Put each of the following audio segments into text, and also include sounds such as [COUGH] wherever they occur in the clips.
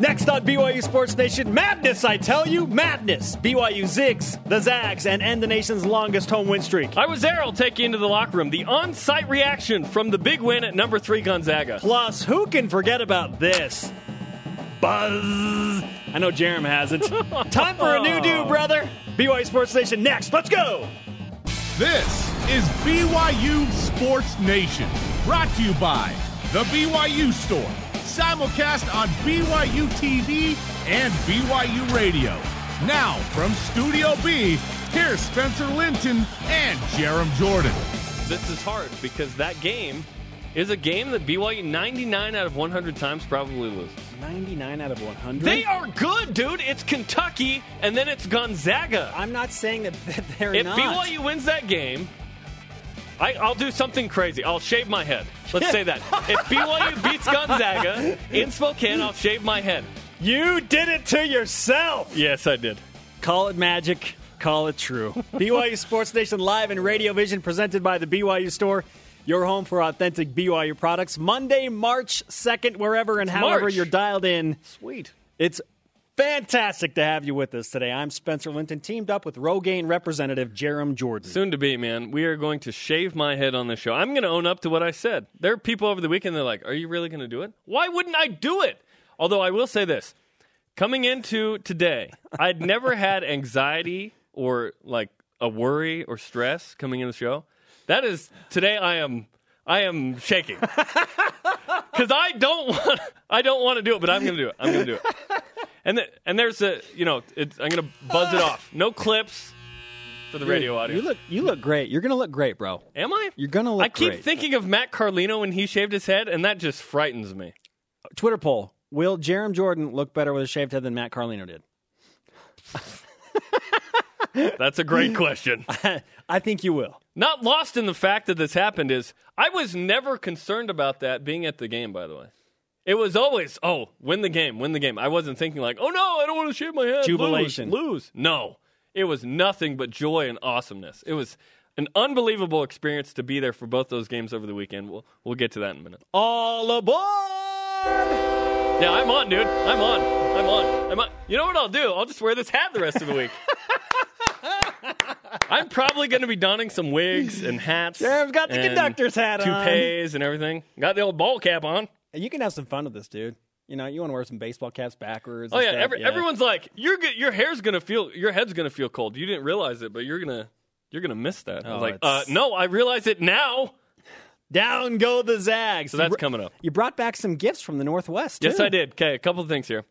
Next on BYU Sports Nation, madness, I tell you, madness. BYU zigs the Zags and end the nation's longest home win streak. I was there. I'll take you into the locker room. The on site reaction from the big win at number three Gonzaga. Plus, who can forget about this? Buzz. I know Jerem hasn't. [LAUGHS] Time for a new do, brother. BYU Sports Nation next. Let's go. This is BYU Sports Nation, brought to you by The BYU Store, simulcast on BYU TV and BYU Radio. Now, from Studio B, here's Spencer Linton and Jerem Jordan. This is hard because that game is a game that BYU 99 out of 100 times probably loses. 99 out of 100. They are good, dude. It's Kentucky, and then it's Gonzaga. I'm not saying that, that they're if not. BYU wins that game, I, I'll do something crazy. I'll shave my head. Let's say that. If [LAUGHS] BYU beats Gonzaga in Spokane, I'll shave my head. You did it to yourself. Yes, I did. Call it magic. Call it true. [LAUGHS] BYU Sports Nation live and Radio Vision presented by the BYU Store. Your home for authentic BYU products. Monday, March 2nd, wherever and however March. you're dialed in. Sweet. It's fantastic to have you with us today. I'm Spencer Linton, teamed up with Rogaine representative Jerem Jordan. Soon to be, man. We are going to shave my head on the show. I'm going to own up to what I said. There are people over the weekend they're like, "Are you really going to do it? Why wouldn't I do it?" Although I will say this, coming into today, I'd never had anxiety or like a worry or stress coming in the show. That is today I am I am shaking. [LAUGHS] Cuz I don't [LAUGHS] want I don't want to do it, but I'm going to do it. I'm going to do it. And the, and there's a, you know, it's, I'm going to buzz it off. No clips for the radio audience. You look, you look great. You're going to look great, bro. Am I? You're gonna look I keep great. thinking of Matt Carlino when he shaved his head, and that just frightens me. Twitter poll: Will Jerem Jordan look better with a shaved head than Matt Carlino did? [LAUGHS] That's a great question. [LAUGHS] I think you will. Not lost in the fact that this happened is I was never concerned about that being at the game. By the way, it was always oh win the game, win the game. I wasn't thinking like oh no, I don't want to shave my head. Jubilation. lose, lose. No, it was nothing but joy and awesomeness. It was an unbelievable experience to be there for both those games over the weekend. We'll we'll get to that in a minute. All aboard! Yeah, I'm on, dude. I'm on. I'm on. I'm on. You know what I'll do? I'll just wear this hat the rest of the week. [LAUGHS] I'm probably going to be donning some wigs and hats. Jerem's got the conductor's hat on. toupees and everything. Got the old ball cap on. You can have some fun with this, dude. You know, you want to wear some baseball caps backwards. Oh yeah, every, everyone's like, "You're. Your hair's gonna feel. Your head's gonna feel cold. You didn't realize it, but you're gonna, you're gonna miss that." I was Oh, like, uh, "No, I realize it now." [SIGHS] Down go the Zags. So that's coming up. You brought back some gifts from the Northwest. Yes. I did. Okay, a couple of things here.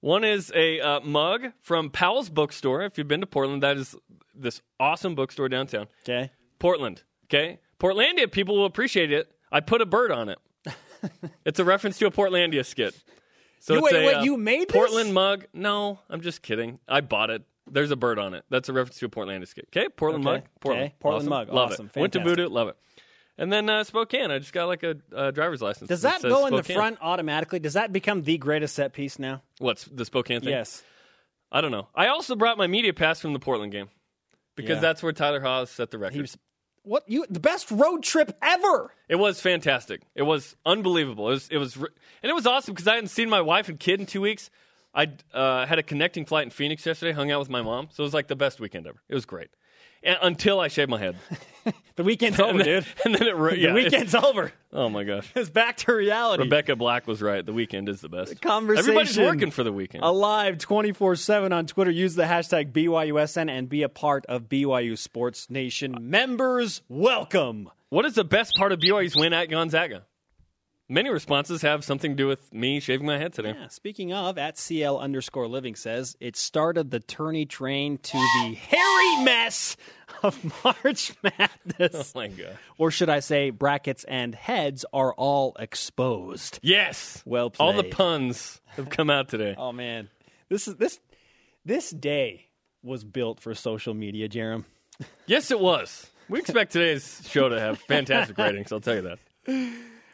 One is a uh, mug from Powell's Bookstore. If you've been to Portland, that is this awesome bookstore downtown. Okay. Portland. Okay, Portlandia people will appreciate it. I put a bird on it. [LAUGHS] it's a reference to a Portlandia skit. So You- it's wait, a, wait, uh, you made this? Portland mug? No, I'm just kidding. I bought it. There's a bird on it. That's a reference to a Portlandia skit. Okay, Portland Okay, mug. Portland. okay, Portland Awesome. mug. Love Awesome. it. Went to Voodoo. Love it. And then uh, Spokane. I just got like a uh, driver's license. Does that says go in the front automatically? Does that become the greatest set piece now? What's the Spokane thing? Yes. I don't know. I also brought my media pass from the Portland game because Yeah. that's where Tyler Haws set the record. He was what you the best road trip ever. It was fantastic. It was unbelievable. It was, it was, and it was awesome because I hadn't seen my wife and kid in two weeks. I uh, had a connecting flight in Phoenix yesterday. Hung out with my mom, so it was like the best weekend ever. It was great, until I shave my head. [LAUGHS] The weekend's over, then, dude. And then it, re- yeah, the weekend's over. oh my gosh, It's back to reality. Rebecca Black was right. The weekend is the best. conversation. Everybody's working for the weekend. Alive 24 7 on Twitter. Use the hashtag BYUSN and be a part of BYU Sports Nation. Members, welcome. What is the best part of BYU's win at Gonzaga? Many responses have something to do with me shaving my head today. Yeah, speaking of, at CL underscore living says it started the tourney train to the hairy mess of [LAUGHS] March Madness. Oh my god! or should I say, brackets and heads are all exposed. Yes. Well played. All the puns have come out today. Oh man, this is this this day was built for social media, Jerem. Yes, it was. We expect today's show to have fantastic [LAUGHS] ratings. I'll tell you that.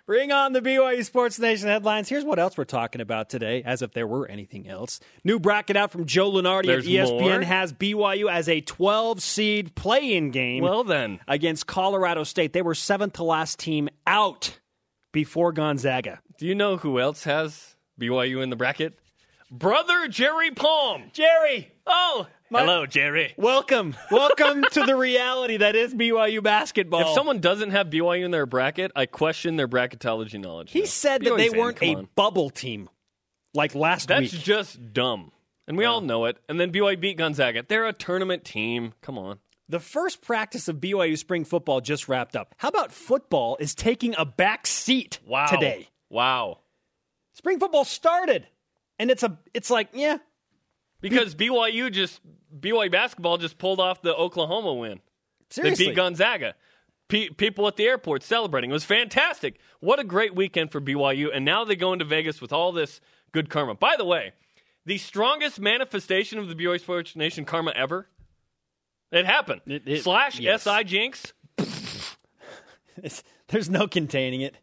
Bring on the BYU Sports Nation headlines. Here's what else we're talking about today, as if there were anything else. New bracket out from Joe Lunardi There's at ESPN more? has BYU as a 12 seed play in game Well then, against Colorado State. They were seventh to last team out before Gonzaga. do you know who else has BYU in the bracket? Brother Jerry Palm. Jerry, Oh, hello, Jerry. welcome. Welcome to the reality that is BYU basketball. If someone doesn't have BYU in their bracket, I question their bracketology knowledge. he now. said that they weren't a on. bubble team like last That's week. That's just dumb. And we all know it. And then BYU beat Gonzaga. They're a tournament team. Come on. The first practice of BYU spring football just wrapped up. How about football is taking a back seat Wow. today? Wow. Spring football started, and it's a it's like yeah, Because BYU just BYU basketball just pulled off the Oklahoma win. seriously. They beat Gonzaga. Pe- people at the airport celebrating. It was fantastic. What a great weekend for BYU. And now they go into Vegas with all this good karma. By the way, the strongest manifestation of the BYU Sports Nation karma ever. It happened. It- it- Slash yes. SI Jinx. [LAUGHS] There's no containing it.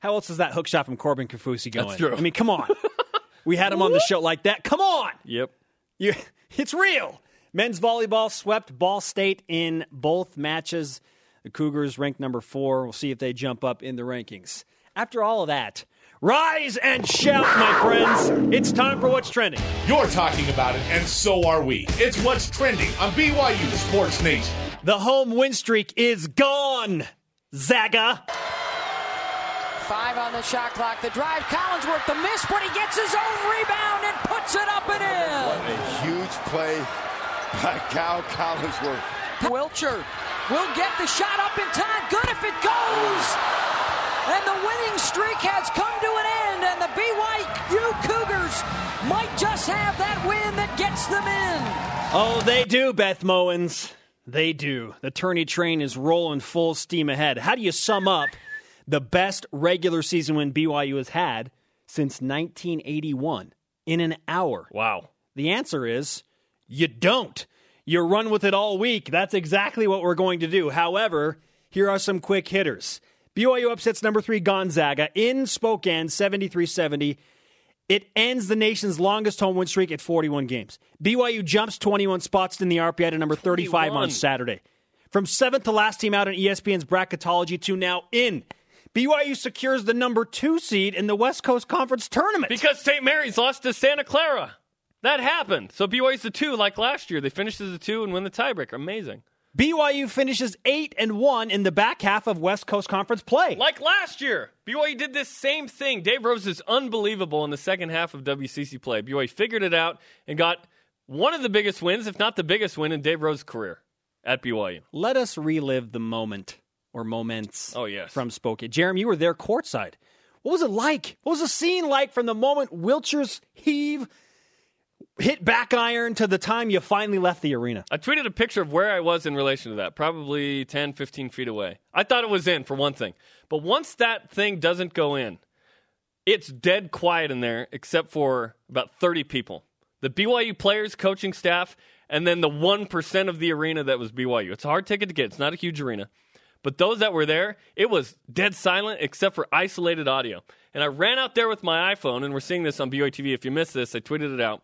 How else is that hook shot from Corbin Kaufusi going? That's true. I mean, come on. [LAUGHS] we had him on the show like that. Come on. Yep. You, it's real. Men's volleyball swept Ball State in both matches. The Cougars ranked number four. We'll see if they jump up in the rankings. After all of that, rise and shout, my friends. It's time for what's trending. You're talking about it, and so are we. It's what's trending on BYU Sports Nation. The home win streak is gone. Zaga. Five on the shot clock. The drive, Collinsworth, the miss, but he gets his own rebound and puts it up and in. What a huge play by Cal Collinsworth. Wiltjer will get the shot up in time. Good if it goes. And the winning streak has come to an end, and the BYU Cougars might just have that win that gets them in. Oh, they do, Beth Mowins. They do. The tourney train is rolling full steam ahead. How do you sum up the best regular season win BYU has had since 1981 in an hour? Wow. The answer is you don't. You run with it all week. That's exactly what we're going to do. However, here are some quick hitters. BYU upsets number three Gonzaga in Spokane 73 70. It ends the nation's longest home win streak at 41 games. BYU jumps 21 spots in the RPI to number 35 on Saturday. From seventh to last team out in ESPN's bracketology to now in. BYU secures the number two seed in the West Coast Conference tournament. Because St. Mary's lost to Santa Clara. That happened. So BYU's the two, like last year. They finished as a two and win the tiebreaker. Amazing. BYU finishes 8 and 1 in the back half of West Coast Conference play. Like last year, BYU did this same thing. Dave Rose is unbelievable in the second half of WCC play. BYU figured it out and got one of the biggest wins, if not the biggest win in Dave Rose's career at BYU. Let us relive the moment or moments Oh, yes. from Spokane. Jeremy, you were there courtside. What was it like? What was the scene like from the moment Wiltjer's heave hit back iron to the time you finally left the arena? I tweeted a picture of where I was in relation to that, probably 10, 15 feet away. I thought it was in, for one thing. But once that thing doesn't go in, it's dead quiet in there, except for about 30 people. The BYU players, coaching staff, and then the 1% of the arena that was BYU. It's a hard ticket to get, it's not a huge arena. But those that were there, it was dead silent except for isolated audio. And I ran out there with my iPhone, and we're seeing this on BYU TV. If you missed this, I tweeted it out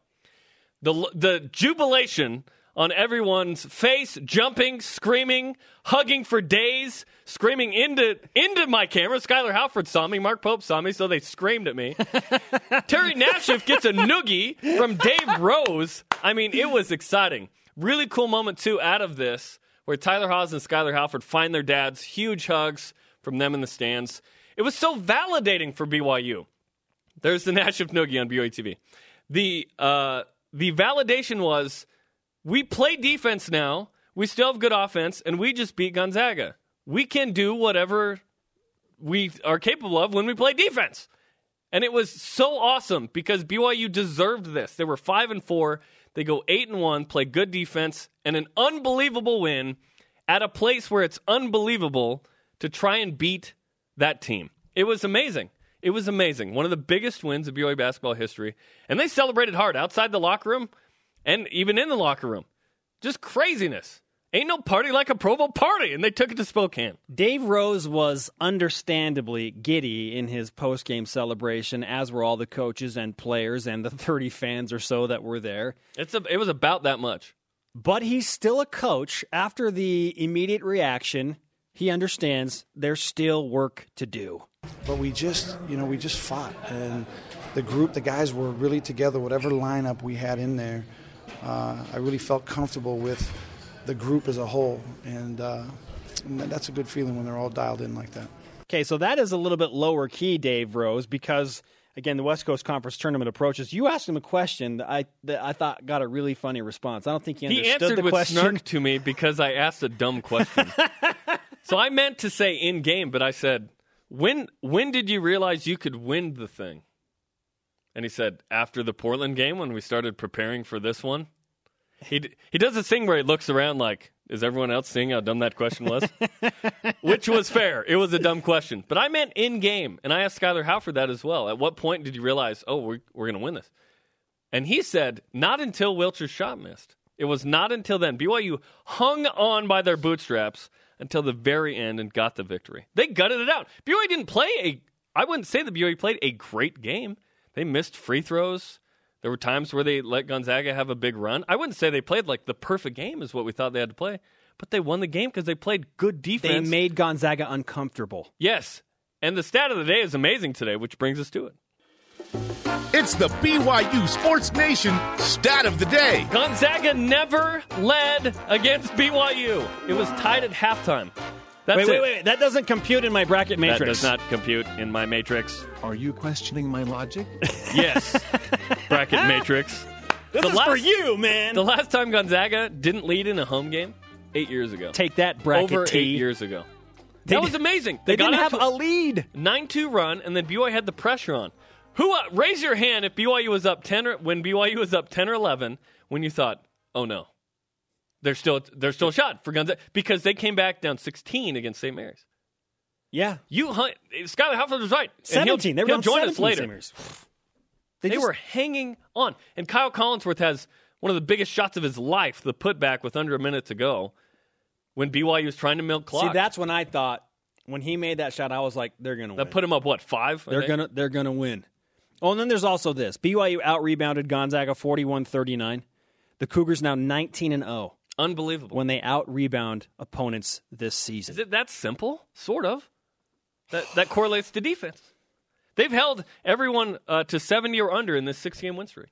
the the jubilation on everyone's face, jumping, screaming, hugging for days, screaming into into my camera. Skyler Halford saw me, Mark Pope saw me, so they screamed at me. [LAUGHS] Terry Nashif gets a noogie from Dave Rose. I mean, it was exciting. Really cool moment too out of this, where Tyler Haws and Skyler Halford find their dads. Huge hugs from them in the stands. It was so validating for BYU. There's the Nashif noogie on BYU TV. The uh, the validation was we play defense now. We still have good offense, and we just beat Gonzaga. We can do whatever we are capable of when we play defense. And it was so awesome because BYU deserved this. They were five and four. They go eight and one, play good defense, and an unbelievable win at a place where it's unbelievable to try and beat that team. It was amazing. It was amazing. One of the biggest wins of BYU basketball history. And they celebrated hard outside the locker room and even in the locker room. Just craziness. Ain't no party like a Provo party. And they took it to Spokane. Dave Rose was understandably giddy in his post-game celebration, as were all the coaches and players and the [LAUGHS] 30 fans or so that were there. It's a, it was about that much. But he's still a coach. After the immediate reaction, he understands there's still work to do. But we just you know we just fought and the group, the guys were really together. Whatever lineup we had in there, uh, I really felt comfortable with the group as a whole, and, uh, and that's a good feeling when they're all dialed in like that. Okay, so that is a little bit lower key, Dave Rose, because again, the West Coast Conference tournament approaches. You asked him a question that I that I thought got a really funny response. I don't think he understood He answered the with question. snark to me because I asked a dumb question. [LAUGHS] so I meant to say in game, but I said, "When when did you realize you could win the thing?" And he said, "After the Portland game when we started preparing for this one." He d- he does this thing where he looks around like, "Is everyone else seeing how dumb that question was?" [LAUGHS] Which was fair. It was a dumb question, but I meant in game, and I asked Skyler Halford that as well. At what point did you realize, "Oh, we're we're going to win this"? And he said, not until Wiltjer's shot missed. It was not until then. BYU hung on by their bootstraps until the very end and got the victory. They gutted it out. BYU didn't play a, I wouldn't say the BYU played a great game. They missed free throws. There were times where they let Gonzaga have a big run. I wouldn't say they played like the perfect game, is what we thought they had to play, but they won the game because they played good defense. They made Gonzaga uncomfortable. yes. And the stat of the day is amazing today, which brings us to it. It's the BYU Sports Nation stat of the day. Gonzaga never led against BYU. It was tied at halftime. That's Wait, it. wait, wait. That doesn't compute in my bracket matrix. That does not compute in my matrix. Are you questioning my logic? [LAUGHS] Yes, bracket matrix. This the is last- for you, man. The last time Gonzaga didn't lead in a home game, eight years ago. Take that bracket Over T. eight years ago. They that was amazing. They, got didn't have to a lead. nine two run, and then BYU had the pressure on. Who uh, raise your hand if BYU was up ten or when BYU was up ten or eleven when you thought, oh no, there's still there's still a shot for guns because they came back down sixteen against St. Mary's. Yeah. You hunt, Skyler Halford was right. He'll- 17. They were he'll join 17 us later. Simmers. They, just- were hanging on. And Kyle Collinsworth has one of the biggest shots of his life, the putback with under a minute to go, when BYU was trying to milk clock. See, that's when I thought when he made that shot, I was like, they're gonna win. that put him up what five? They're gonna they're gonna win. Oh, and then there's also this. BYU out rebounded Gonzaga 41-39. The Cougars now 19 and 0 unbelievable. when they out rebound opponents this season. Is it that simple? Sort of. That that correlates to defense. They've held everyone uh, to seventy or under in this six game win streak.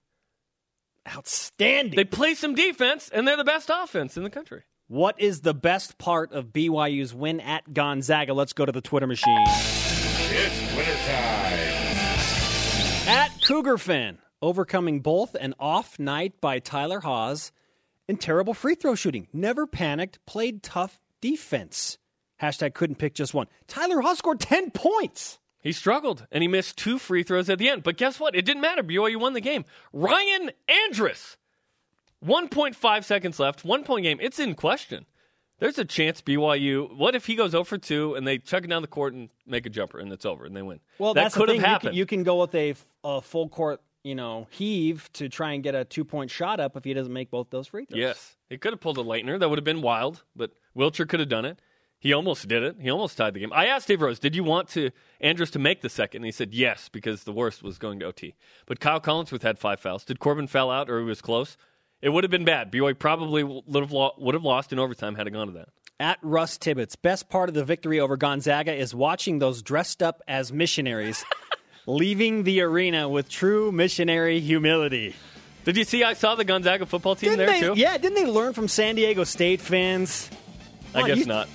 Outstanding. They play some defense, and they're the best offense in the country. what is the best part of BYU's win at Gonzaga? Let's go to the Twitter machine. It's wintertime. At Cougar fan, overcoming both an off night by Tyler Haws and terrible free throw shooting. Never panicked, played tough defense. Hashtag couldn't pick just one. Tyler Haws scored 10 points. He struggled and he missed two free throws at the end. But guess what? It didn't matter. BYU won the game. Ryan Andrus, 1.5 seconds left, one point game. It's in question. There's a chance BYU. What if he goes 0 for 2 and they chuck it down the court and make a jumper and it's over and they win? Well, that could have thing. You happened. can, you can go with a, a full court, you know, heave to try and get a two point shot up if he doesn't make both those free throws. Yes, he could have pulled a Laettner. That would have been wild, but Wiltjer could have done it. He almost did it. He almost tied the game. I asked Dave Rose, "Did you want to Andrews to make the second? And he said yes because the worst was going to OT. But Kyle Collinsworth had five fouls. Did Corbin foul out or he was close? It would have been bad. BYU probably would have lo- would have lost in overtime had it gone to that. At Russ Tibbetts, best part of the victory over Gonzaga is watching those dressed up as missionaries [LAUGHS] leaving the arena with true missionary humility. Did you see? I saw the Gonzaga football team Didn't there they, too. Yeah, didn't they learn from San Diego State fans? I on, guess you- not.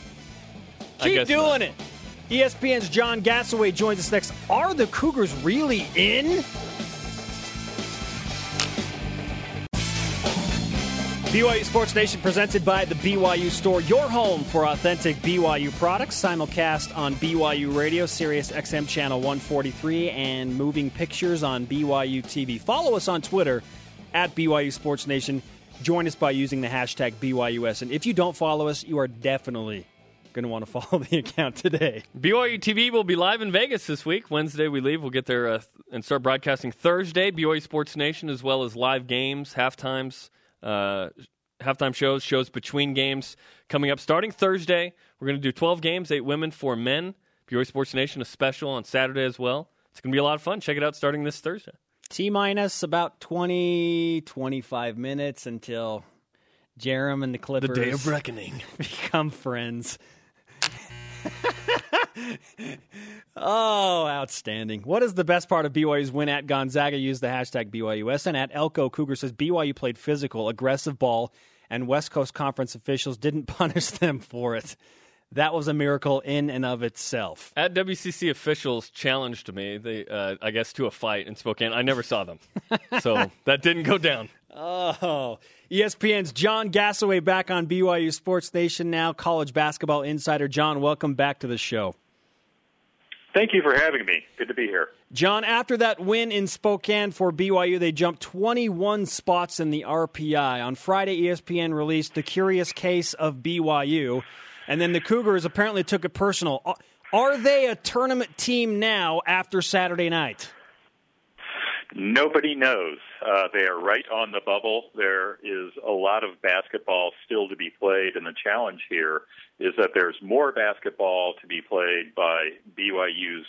I Keep guess doing not. it. ESPN's John Gasaway joins us next. Are the Cougars really in? BYU Sports Nation presented by the BYU Store, your home for authentic BYU products. Simulcast on BYU Radio, Sirius XM Channel 143, and moving pictures on BYU TV. Follow us on Twitter at BYU Sports Nation. Join us by using the hashtag BYUS. And if you don't follow us, you are definitely going to want to follow the account today. BYU TV will be live in Vegas this week. Wednesday we leave. We'll get there uh, and start broadcasting Thursday. BYU Sports Nation, as well as live games, half times, uh, halftime shows, shows between games coming up. Starting Thursday, we're going to do 12 games, eight women, four men. BYU Sports Nation, a special on Saturday as well. It's going to be a lot of fun. Check it out starting this Thursday. T minus about 20, 25 minutes until Jerem and the Clippers The day of reckoning. [LAUGHS] become friends. [LAUGHS] oh, outstanding. What is the best part of BYU's win at Gonzaga? Use the hashtag BYUS. And at Elko Cougar says BYU played physical, aggressive ball, and West Coast Conference officials didn't [LAUGHS] punish them for it. That was a miracle in and of itself. At WCC officials challenged me, they, uh, I guess, to a fight in Spokane. I never saw them, so [LAUGHS] that didn't go down. Oh, ESPN's John Gasaway back on BYU Sports Nation now, college basketball insider. John, welcome back to the show. Thank you for having me. Good to be here. John, after that win in Spokane for BYU, they jumped 21 spots in the RPI. On Friday, ESPN released The Curious Case of BYU, and then the Cougars apparently took it personal. Are they a tournament team now after Saturday night? Nobody knows. Uh, they are right on the bubble. There is a lot of basketball still to be played, and the challenge here is that there's more basketball to be played by BYU's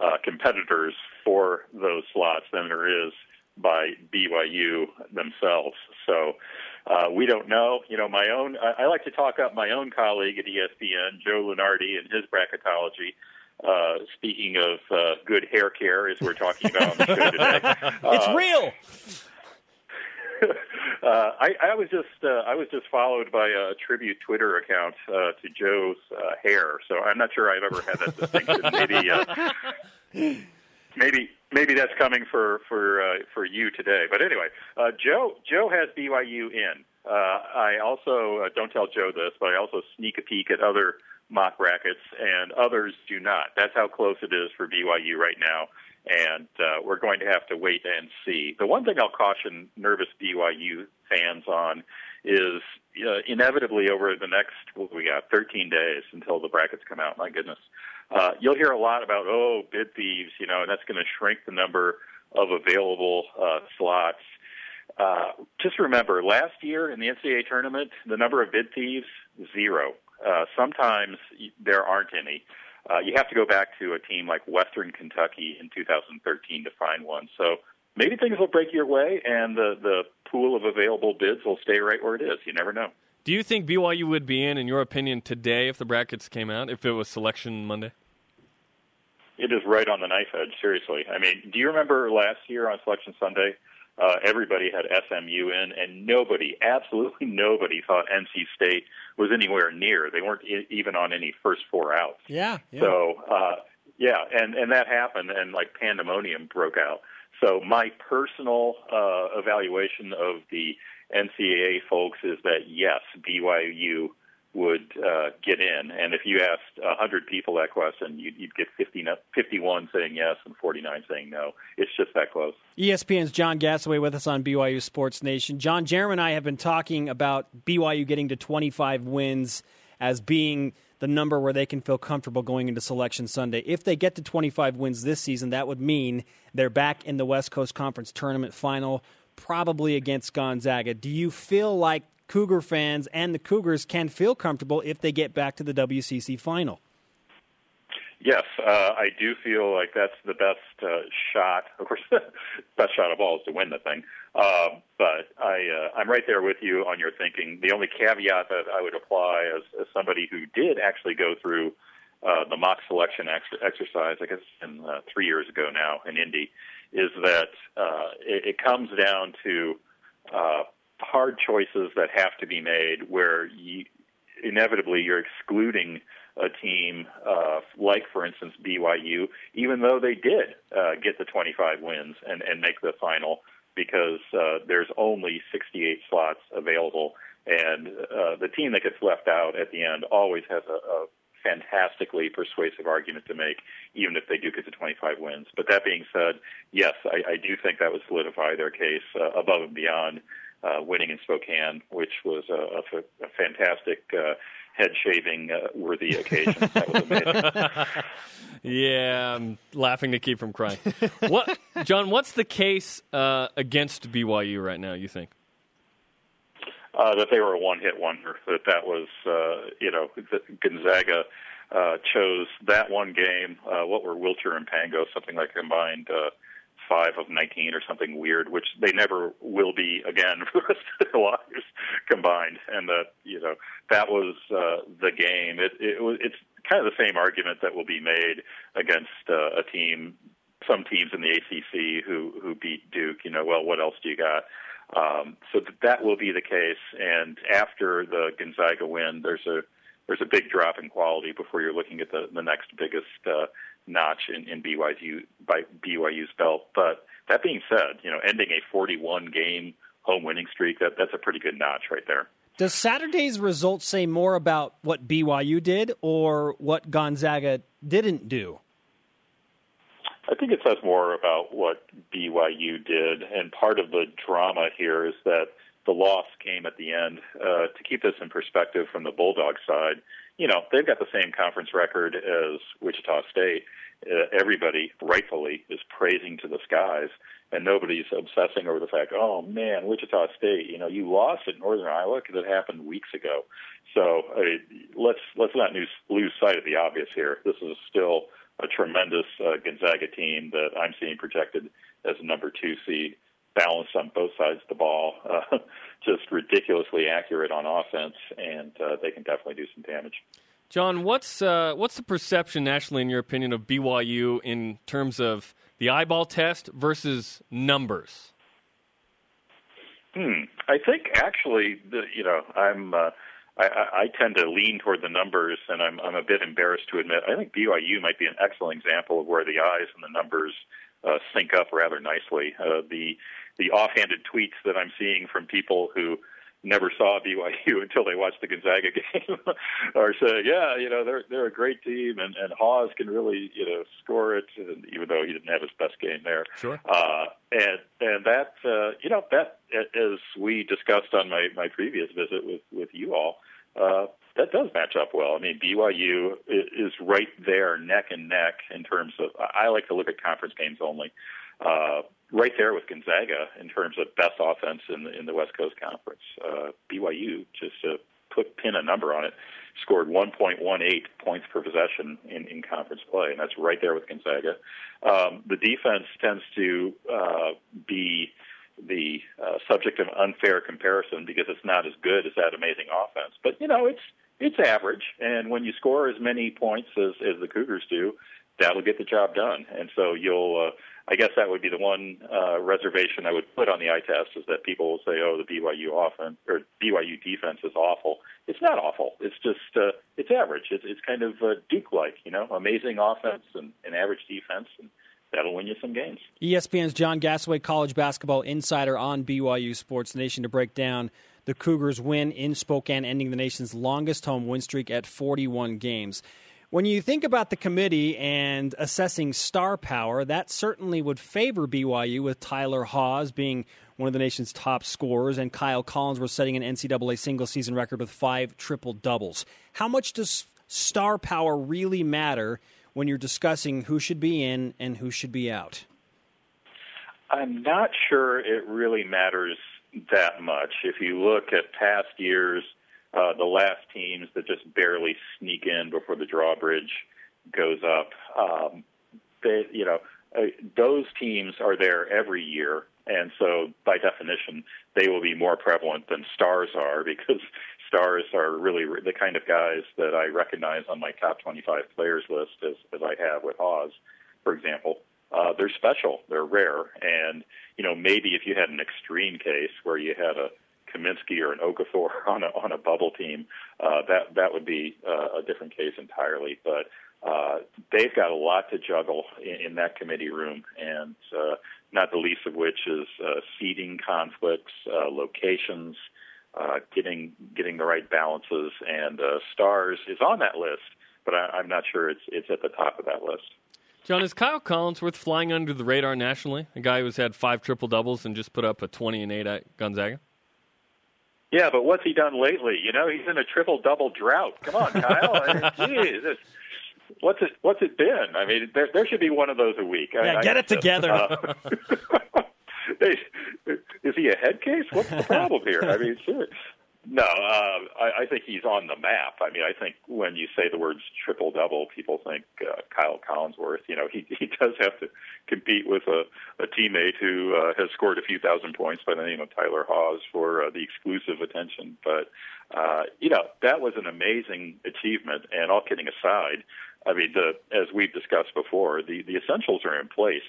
uh, competitors for those slots than there is by BYU themselves. So uh, we don't know. You know, my own. I, I like to talk up my own colleague at ESPN, Joe Lunardi, and his bracketology. Uh, speaking of uh, good hair care, as we're talking about on the show today, [LAUGHS] it's real. [LAUGHS] uh, I, I was just uh, I was just followed by a tribute Twitter account uh, to Joe's uh, hair, so I'm not sure I've ever had that distinction. maybe uh, [LAUGHS] maybe maybe that's coming for for uh, for you today. But anyway, uh, Joe Joe has BYU in. Uh, I also uh, don't tell Joe this, but I also sneak a peek at other mock brackets, and others do not. That's how close it is for BYU right now, and uh, we're going to have to wait and see. The one thing I'll caution nervous BYU fans on is uh, inevitably over the next what we got 13 days until the brackets come out. My goodness, uh, you'll hear a lot about oh bid thieves, you know, and that's going to shrink the number of available uh, slots. Uh, just remember, last year in the NCAA tournament, the number of bid thieves zero. Uh, sometimes there aren't any. Uh, you have to go back to a team like Western Kentucky in 2013 to find one. So maybe things will break your way, and the the pool of available bids will stay right where it is. You never know. Do you think BYU would be in, in your opinion, today if the brackets came out, if it was Selection Monday? It is right on the knife edge. Seriously, I mean, do you remember last year on Selection Sunday? Uh, everybody had SMU in, and nobody, absolutely [LAUGHS] nobody, thought NC State was anywhere near. They weren't I- even on any first four outs. Yeah. yeah. So, uh, yeah, and and that happened, and like pandemonium broke out. So, my personal uh, evaluation of the NCAA folks is that yes, BYU would uh, get in. And if you asked 100 people that question, you'd, you'd get 50, 51 saying yes and 49 saying no. It's just that close. ESPN's John Gasaway with us on BYU Sports Nation. John, Jeremy and I have been talking about BYU getting to 25 wins as being the number where they can feel comfortable going into Selection Sunday. If they get to 25 wins this season, that would mean they're back in the West Coast Conference tournament final, probably against Gonzaga. Do you feel like Cougar fans and the Cougars can feel comfortable if they get back to the WCC final. Yes, uh, I do feel like that's the best uh, shot. Of course, [LAUGHS] best shot of all is to win the thing. Uh, but I, uh, I'm right there with you on your thinking. The only caveat that I would apply as, as somebody who did actually go through uh, the mock selection ex- exercise, I guess, in, uh, three years ago now in Indy, is that it, it comes down to hard choices that have to be made where you, inevitably you're excluding a team uh, like, for instance, BYU, even though they did uh, get the 25 wins and, and make the final because uh, there's only 68 slots available. And uh, the team that gets left out at the end always has a, a fantastically persuasive argument to make, even if they do get to 25 wins. But that being said, yes, I, I do think that would solidify their case uh, above and beyond uh, winning in Spokane, which was a, a, a fantastic uh, head shaving uh, worthy occasion. that was amazing. [LAUGHS] yeah, I'm laughing to keep from crying. what, John? What's the case uh, against BYU right now? You think? Uh, that they were a one-hit wonder. That that was, uh, you know, Gonzaga uh, chose that one game. Uh, what were Wiltjer and Pango? Something like combined uh, five of 19 or something weird, which they never will be again [LAUGHS] for the rest of their lives combined. And that, you know, that was uh, the game. It, it was, it's kind of the same argument that will be made against uh, a team, some teams in the ACC who who beat Duke. You know, well, what else do you got? Um, so that will be the case. And after the Gonzaga win, there's a there's a big drop in quality before you're looking at the, the next biggest uh, notch in, in BYU by BYU's belt. But that being said, you know, ending a 41 game home winning streak that that's a pretty good notch right there. Does Saturday's results say more about what BYU did or what Gonzaga didn't do? I think it says more about what BYU did, and part of the drama here is that the loss came at the end. Uh, to keep this in perspective from the Bulldog side, you know they've got the same conference record as Wichita State. Uh, everybody, rightfully, is praising to the skies, and nobody's obsessing over the fact, oh man, Wichita State, you know, you lost at Northern Iowa because it happened weeks ago. So uh, let's let's not lose, lose sight of the obvious here. This is still a tremendous uh, Gonzaga team that I'm seeing projected as a number two seed, balanced on both sides of the ball, [LAUGHS] uh, just ridiculously accurate on offense, and uh, they can definitely do some damage. John, what's uh, what's the perception nationally, in your opinion, of BYU in terms of the eyeball test versus numbers? Hmm. I think actually, the, you know, I'm. Uh, I, I tend to lean toward the numbers, and I'm, I'm a bit embarrassed to admit. I think BYU might be an excellent example of where the eyes and the numbers uh, sync up rather nicely. Uh, the the offhanded tweets that I'm seeing from people who never saw BYU [LAUGHS] until they watched the Gonzaga [LAUGHS] game [LAUGHS] are saying, yeah, you know, they're they're a great team, and and Haws can really you know score it, and even though he didn't have his best game there. Sure. Uh, and and that uh, you know that as we discussed on my my previous visit with with you all. Uh, that does match up well. I mean, BYU is right there, neck and neck, in terms of. I like to look at conference games only. Uh, right there with Gonzaga in terms of best offense in the in the West Coast Conference. Uh, BYU just to put pin a number on it scored 1.18 points per possession in, in conference play, and that's right there with Gonzaga. Um, the defense tends to uh, be the uh, subject of unfair comparison because it's not as good as that amazing offense. But you know, it's it's average, and when you score as many points as as the Cougars do, that'll get the job done. And so you'll, uh, I guess that would be the one uh, reservation I would put on the eye test is that people will say, oh, the BYU offense or BYU defense is awful. It's not awful. It's just uh, it's average. It's it's kind of uh, Duke-like, you know, amazing offense and an average defense and that'll win you some games. ESPN's John Gasaway, college basketball insider on BYU Sports Nation, to break down the Cougars' win in Spokane, ending the nation's longest home win streak at 41 games. When you think about the committee and assessing star power, that certainly would favor BYU with Tyler Haws being one of the nation's top scorers and Kyle Collins Collinsworth setting an NCAA single season record with five triple doubles. How much does star power really matter when you're discussing who should be in and who should be out? I'm not sure it really matters that much. If you look at past years, uh, the last teams that just barely sneak in before the drawbridge goes up, um, they, you know, uh, those teams are there every year, and so by definition, they will be more prevalent than stars are [LAUGHS] because stars are really the kind of guys that I recognize on my top 25 players list, as, as I have with Haws, for example. Uh, they're special, they're rare, and you know maybe if you had an extreme case where you had a Kaminsky or an Okafor [LAUGHS] on a on a bubble team, uh, that that would be uh, a different case entirely. But uh, they've got a lot to juggle in, in that committee room, and uh, not the least of which is uh, seating conflicts, uh, locations, uh, getting getting the right balances, and uh, stars is on that list, but I, I'm not sure it's it's at the top of that list. John, is Kyle Collinsworth flying under the radar nationally? A guy who's had five triple doubles and just put up a twenty and eight at Gonzaga. Yeah, but what's he done lately? You know, he's in a triple double drought. Come on, Kyle. I mean, [LAUGHS] geez, this, what's it? What's it been? I mean, there, there should be one of those a week. Yeah, I, get I it together. Uh, [LAUGHS] is he a head case? What's the [LAUGHS] problem here? I mean, sure. No, uh, I, I think he's on the map. I mean, I think when you say the words triple double, people think uh, Kyle Collinsworth. You know, he [LAUGHS] he does have to compete with a, a teammate who uh, has scored a few thousand points by the name of Tyler Haws for uh, the exclusive attention. But uh, you know, that was an amazing achievement. And all kidding aside, I mean, the, as we've discussed before, the the essentials are in place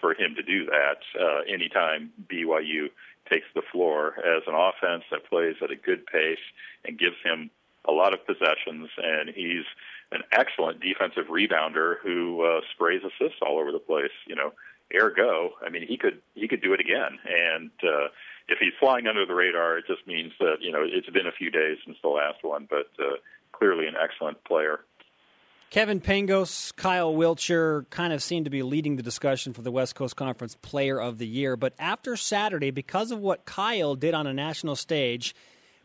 for him to do that uh, anytime BYU takes the floor as an offense that plays at a good pace and gives him a lot of possessions, and he's an excellent defensive rebounder who uh, sprays assists all over the place. You know, ergo, I mean, he could he could do it again. And uh, if he's flying under the radar, it just means that you know it's been a few days since the last one, but uh, clearly an excellent player. Kevin Pangos, Kyle Wiltjer kind of seem to be leading the discussion for the West Coast Conference Player of the Year. But after Saturday, because of what Kyle did on a national stage,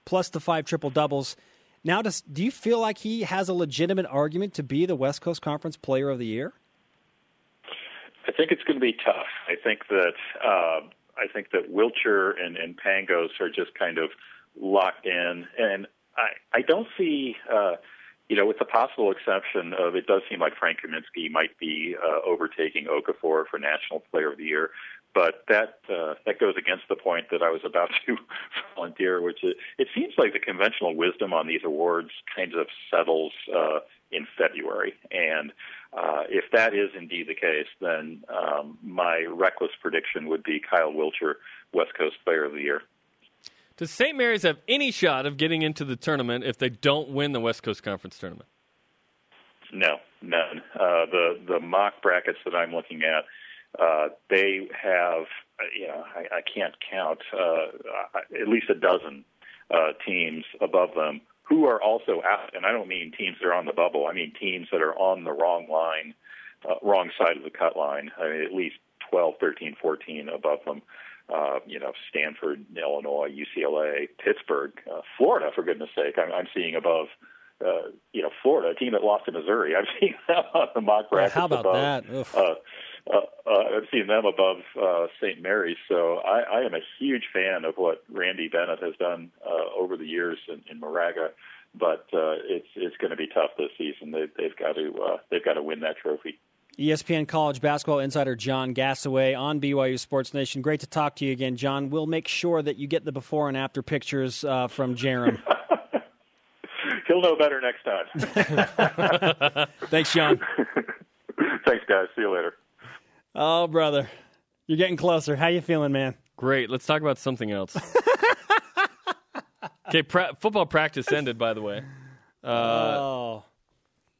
plus the five triple doubles, now does, do you feel like he has a legitimate argument to be the West Coast Conference Player of the Year? I think it's going to be tough. I think that uh, I think that Wiltjer and, and Pangos are just kind of locked in, and I I don't see. Uh, you know, with the possible exception of it does seem like Frank Kaminsky might be uh, overtaking Okafor for National Player of the Year, but that uh, that goes against the point that I was about to [LAUGHS] volunteer, which is it seems like the conventional wisdom on these awards kind of settles uh, in February, and uh, if that is indeed the case, then um, my reckless prediction would be Kyle Wiltjer, West Coast Player of the Year. Does St. Mary's have any shot of getting into the tournament if they don't win the West Coast Conference tournament? No, none. Uh, the the mock brackets that I'm looking at, uh, they have, uh, you know, I, I can't count uh, at least a dozen uh, teams above them who are also out. And I don't mean teams that are on the bubble. I mean teams that are on the wrong line, uh, wrong side of the cut line. I mean, at least 12, 13, 14 above them uh, you know, Stanford, Illinois, UCLA, Pittsburgh, uh, Florida, for goodness sake. I'm, I'm seeing above, uh, you know, Florida, a team that lost to Missouri. I'm seeing [LAUGHS] them on the mock brackets how about above. that? Uh, uh, uh, I've seen them above uh, St. Mary's, so I, I am a huge fan of what Randy Bennett has done uh, over the years in, in Moraga. But uh, it's it's going to be tough this season. They, they've got to uh, they've got to win that trophy. ESPN college basketball insider John Gasaway on BYU Sports Nation. Great to talk to you again, John. We'll make sure that you get the before and after pictures uh, from Jarom. [LAUGHS] He'll know better next time. [LAUGHS] Thanks, John. [LAUGHS] Thanks, guys. See you later. Oh, brother, you're getting closer. How you feeling, man? Great. Let's talk about something else. okay, pra- football practice ended. By the way. Uh, oh.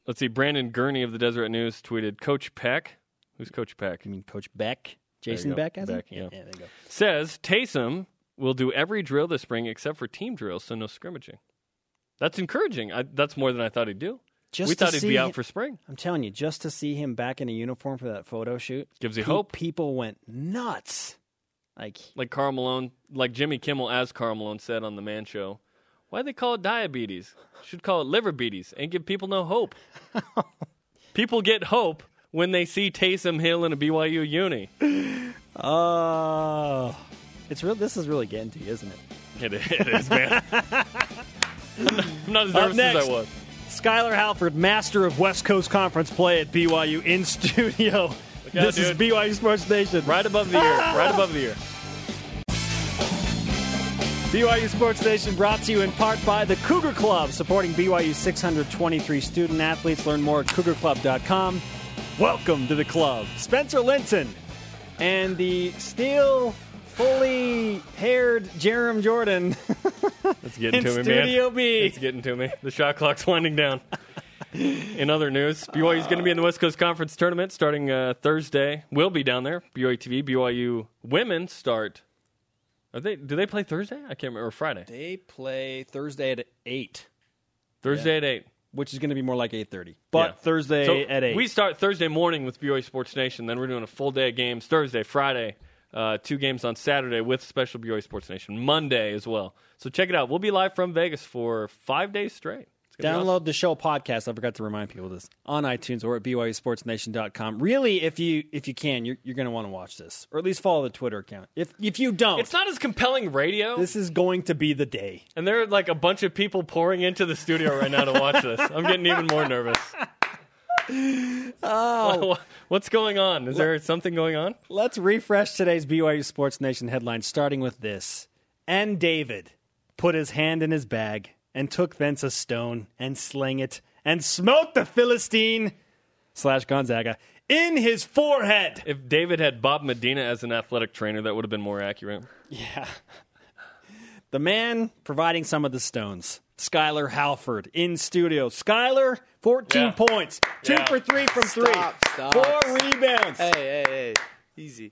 Let's see. Brandon Gurney of the Deseret News tweeted, "Coach Peck, who's Coach Peck? You mean Coach Beck? Jason. Beck, has Beck, he? yeah. there you go. Says Taysom will do every drill this spring except for team drills, so no scrimmaging. That's encouraging. I, that's more than I thought he'd do. Just we thought he'd be him- out for spring. I'm telling you, just to see him back in a uniform for that photo shoot Gives you pe- hope. People went nuts. Like, Like Karl Malone, like Jimmy Kimmel, as Karl Malone said on the Man Show. Why they call it diabetes? Should call it liver beaties and give people no hope. [LAUGHS] people get hope when they see Taysom Hill in a BYU uni. oh, it's real. This is really getting to you, isn't it? It, it is, man. [LAUGHS] I'm not, as nervous next. as I was. Skyler Halford, master of West Coast Conference play at BYU in studio. out, this is. BYU Sports Nation. Right above the ear. Right above the ear. BYU Sports Nation brought to you in part by the Cougar Club, supporting BYU's 623 student athletes. Learn more at cougarclub.com. Welcome to the club. Spencer Linton and the still fully haired Jerem Jordan [LAUGHS] It's getting in to me, Studio man. B. It's getting to me. The shot clock's winding down. In other news, BYU is going to be in the West Coast Conference tournament starting uh, Thursday. We'll be down there. BYU TV, BYU women start. Are they? Do they play Thursday? I can't remember. Or Friday. They play Thursday at 8, Thursday at eight. which is going to be more like 8.30. But Yeah. Thursday So at 8. We start Thursday morning with BYU Sports Nation. Then we're doing a full day of games Thursday, Friday, uh, two games on Saturday with special BYU Sports Nation Monday as well. So check it out. We'll be live from Vegas for five days straight. Download the show podcast. I forgot to remind people this on iTunes or at BYUSportsNation.com. Really, if you if you can, you're, you're going to want to watch this, or at least follow the Twitter account. If if you don't, It's not as compelling radio. this is going to be the day. And there are like a bunch of people pouring into the studio right now to watch this. I'm getting even more nervous. [LAUGHS] Oh. What's going on? Is there something going on? Let's refresh today's BYU Sports Nation headlines, starting with this. And David put his hand in his bag and took thence a stone and slang it and smote the Philistine slash Gonzaga in his forehead. If David had Bob Medina as an athletic trainer, that would have been more accurate. Yeah. [LAUGHS] The man providing some of the stones. Skyler Halford in studio. Skyler, 14 Yeah. points. Two Yeah. for three from three. Stop, stop. Four rebounds. Hey, hey, hey. Easy.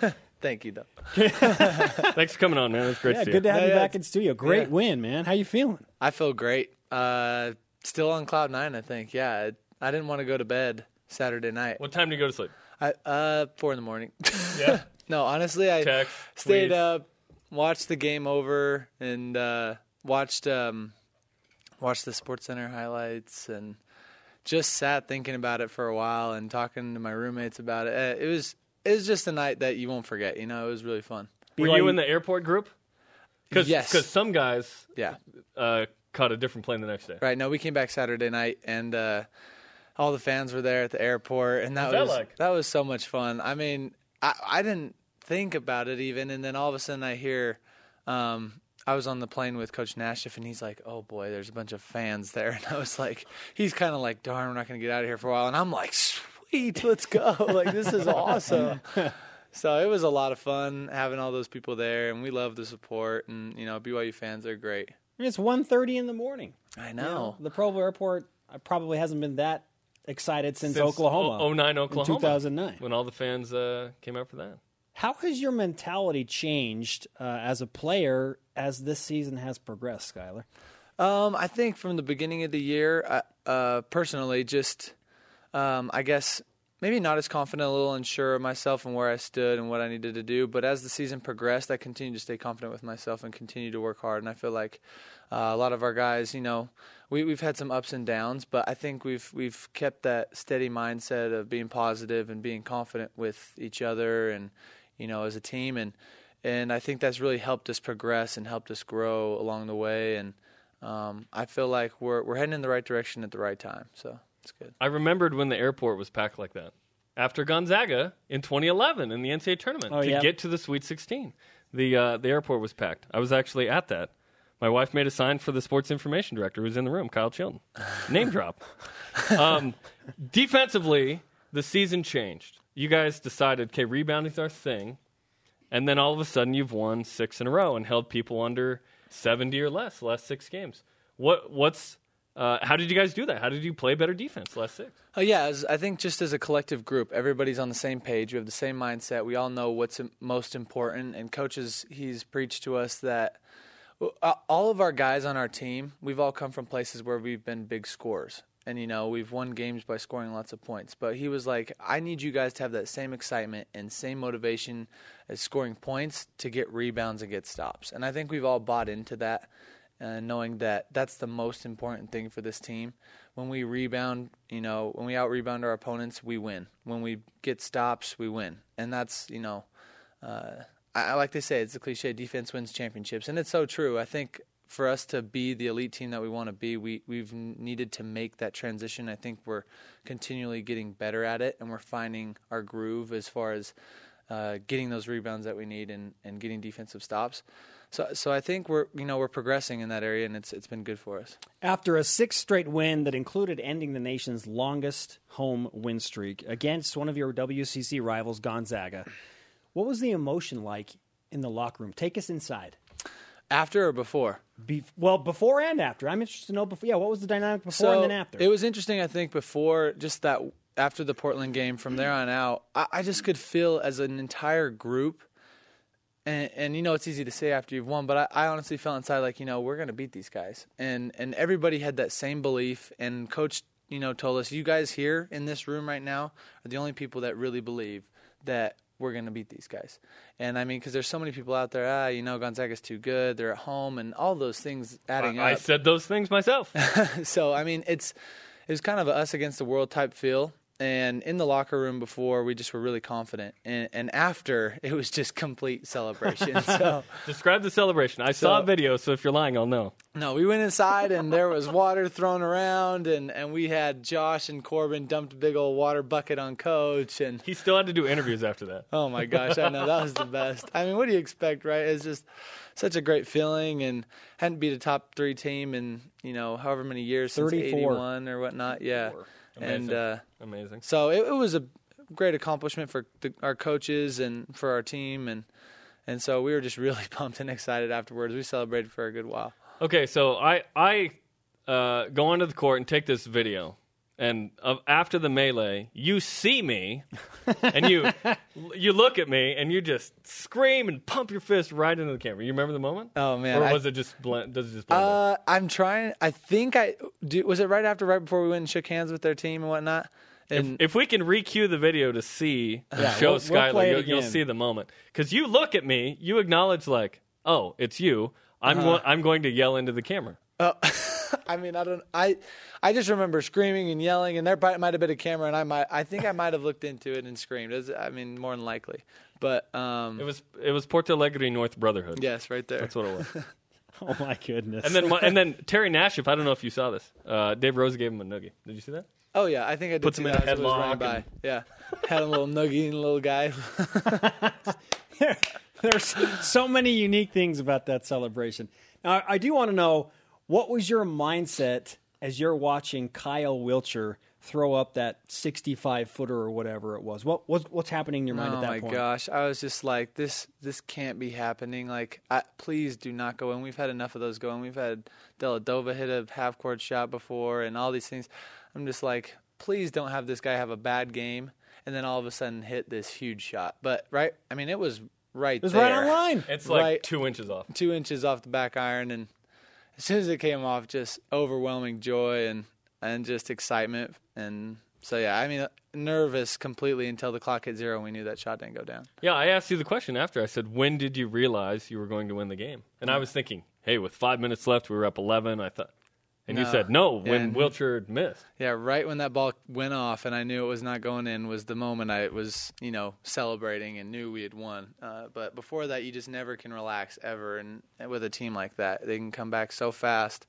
[LAUGHS] Thank you, though. [LAUGHS] Thanks for coming on, man. It's great Yeah, to see good you. to have Yeah, you yeah, back in studio. Great yeah. win, man. How you feeling? I feel great. Uh, still on cloud nine, I think. Yeah, I, I didn't want to go to bed Saturday night. What time do you go to sleep? I, uh, four in the morning. [LAUGHS] Yeah. no, honestly, I Text, stayed tweets. up, watched the game over, and uh, watched um, watched the Sports Center highlights, and just sat thinking about it for a while and talking to my roommates about it. Uh, It was it was just a night that you won't forget. You know, it was really fun. Were BYU you in the airport group? Cause, Yes. Because some guys Yeah. uh, caught a different plane the next day. Right. No, we came back Saturday night, and uh, all the fans were there at the airport, and that What's that was like? that was so much fun. I mean, I, I didn't think about it even, and then all of a sudden I hear. Um, I was on the plane with Coach Nashif, and he's like, "Oh boy, there's a bunch of fans there," [LAUGHS] and I was like, "He's kind of like, darn, we're not going to get out of here for a while," and I'm like, "Sweet, let's go! [LAUGHS] like this is awesome." So it was a lot of fun having all those people there, and we love the support. And you know, BYU fans are great. It's 1.30 in the morning. I You know. The Provo Airport probably hasn't been that excited since, Since Oklahoma. o- 09 in Oklahoma. 2009. When all the fans uh, came out for that. How has your mentality changed uh, as a player as this season has progressed, Skyler? Um, I think from the beginning of the year, uh, uh, personally, just um, I guess maybe not as confident, a little unsure of myself and where I stood and what I needed to do. But as the season progressed, I continued to stay confident with myself and continue to work hard. And I feel like uh, a lot of our guys, you know, we, we've had some ups and downs, but I think we've we've kept that steady mindset of being positive and being confident with each other and you know as a team and and I think that's really helped us progress and helped us grow along the way and um, I feel like we're we're heading in the right direction at the right time so it's good. I remembered when the airport was packed like that. After Gonzaga in 2011 in the NCAA tournament Oh, to yeah. get to the Sweet 16, the uh, the airport was packed. I was actually at that. My wife made a sign for the sports information director who's in the room, Kyle Chilton. Name [LAUGHS] drop. Um, defensively, the season changed. You guys decided, okay, rebounding's our thing, and then all of a sudden you've won six in a row and held people under 70 or less the last six games. What what's uh, how did you guys do that? How did you play better defense last six? Oh yeah, I think just as a collective group, everybody's on the same page. We have the same mindset. We all know what's most important. And coaches, he's preached to us that uh, all of our guys on our team, we've all come from places where we've been big scorers. And you know, we've won games by scoring lots of points. But he was like, I need you guys to have that same excitement and same motivation as scoring points to get rebounds and get stops. And I think we've all bought into that uh, knowing that that's the most important thing for this team. When we rebound, you know, when we out rebound our opponents, we win. When we get stops, we win, and that's you know, uh, I, I like they say it's a cliche: defense wins championships, and it's so true. I think for us to be the elite team that we want to be, we we've needed to make that transition. I think we're continually getting better at it, and we're finding our groove as far as uh, getting those rebounds that we need and, and getting defensive stops. So so I think we're you know we're progressing in that area, and it's it's been good for us. After a six straight win that included ending the nation's longest home win streak against one of your WCC rivals, Gonzaga, what was the emotion like in the locker room? Take us inside. After or before? Be- well, before and after. I'm interested to know before. Yeah, what was the dynamic before and then after? It was interesting, I think, before just that after the Portland game. From there on out, I, I just could feel as an entire group, and, and you know it's easy to say after you've won, but I, I honestly felt inside like you know we're gonna beat these guys, and and everybody had that same belief, and coach you know told us you guys here in this room right now are the only people that really believe that we're going to beat these guys. And I mean, because there's so many people out there, ah, you know, Gonzaga's too good. They're at home, and all those things adding I, I said those things myself. [LAUGHS] so I mean, it's it was kind of a us against the world type feel. And in the locker room before, we just were really confident, and, and after [LAUGHS] it was just complete celebration. so [LAUGHS] Describe the celebration. I saw a video, so if you're lying, I'll know. no, we went inside and there was water thrown around, and, and we had Josh and Corbin dumped a big old water bucket on Coach, and He still had to do interviews after that. Oh my gosh, I know that was the best. I mean, what do you expect, right? It's just such a great feeling, and hadn't beat a top three team in you know however many years since '81 or whatnot. Yeah, and Amazing. uh, Amazing. so it, it was a great accomplishment for the, our coaches and for our team, and and so we were just really [LAUGHS] pumped and excited afterwards. We celebrated for a good while. Okay, so I I uh, go onto the court and take this video, and uh, after the melee, you see me, and you you look at me, and you just scream and pump your fist right into the camera. You remember the moment? Oh man, or I- was it just blend? Does it just blend? Uh, I'm trying. I think I do. Was it right after, right before we went and shook hands with their team and whatnot? And if we can recue the video to see Yeah, show we'll- we'll Skyler, play it you'll, you'll see the moment because you look at me, you acknowledge like, oh, it's you. I'm Uh-huh. go- I'm going to yell into the camera. Oh, [LAUGHS] [LAUGHS] I mean, I don't. I I just remember screaming and yelling, and there might have been a camera, and I might. I think I might have looked into it and screamed. It was- I mean, more than likely. But um, It was it was Porto Alegre North Brotherhood. yes, right there. That's what it was. [LAUGHS] Oh my goodness. And then my- and then Terry Nashif. I don't know if you saw this. Uh, Dave Rose gave him a noogie. Did you see that? Oh yeah, I think I did Puts him in that a as it was headlock by. Yeah, had a little noogie and a little guy. [LAUGHS] There's so many unique things about that celebration. Now, I do want to know what was your mindset as you're watching Kyle Wiltjer throw up that 65 footer or whatever it was. What what's, what's happening in your mind oh at that my gosh, I was just like, this this can't be happening. Like, I, please do not go in. We've had enough of those going. We've had Dellavedova hit a half court shot before, and all these things. I'm just like, please don't have this guy have a bad game, and then all of a sudden hit this huge shot. But right, I mean, it was right. It was there. right on line. It's like Right. two inches off. two inches off the back iron, and as soon as it came off, just overwhelming joy and and just excitement. And so yeah, I mean, uh, nervous completely until the clock hit zero. and We knew that shot didn't go down. Yeah, I asked you the question after. I said, "When did you realize you were going to win the game?" And I was thinking, "Hey, with five minutes left, we were up 11." I thought, and you said, "No, Yeah, when and- Wiltjer missed." [LAUGHS] Yeah, right when that ball went off and I knew it was not going in was the moment I was, you know, celebrating and knew we had won. Uh, but before that, you just never can relax ever. And, and with a team like that, they can come back so fast.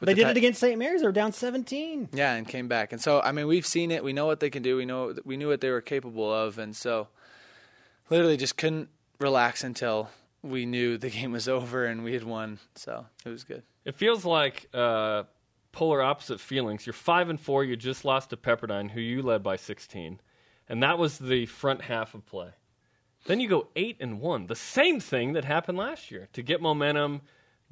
They the did ti- it against St. Mary's. They were down 17. Yeah, and came back. And so, I mean, we've seen it. We know what they can do. We know we knew what they were capable of. And so, literally, just couldn't relax until we knew the [LAUGHS] game was over and we had won. So it was good. It feels like uh, polar opposite feelings. You're five and four. You just lost to Pepperdine, who you led by 16, and that was the front half of play. Then you go eight and one, the same thing that happened last year to get momentum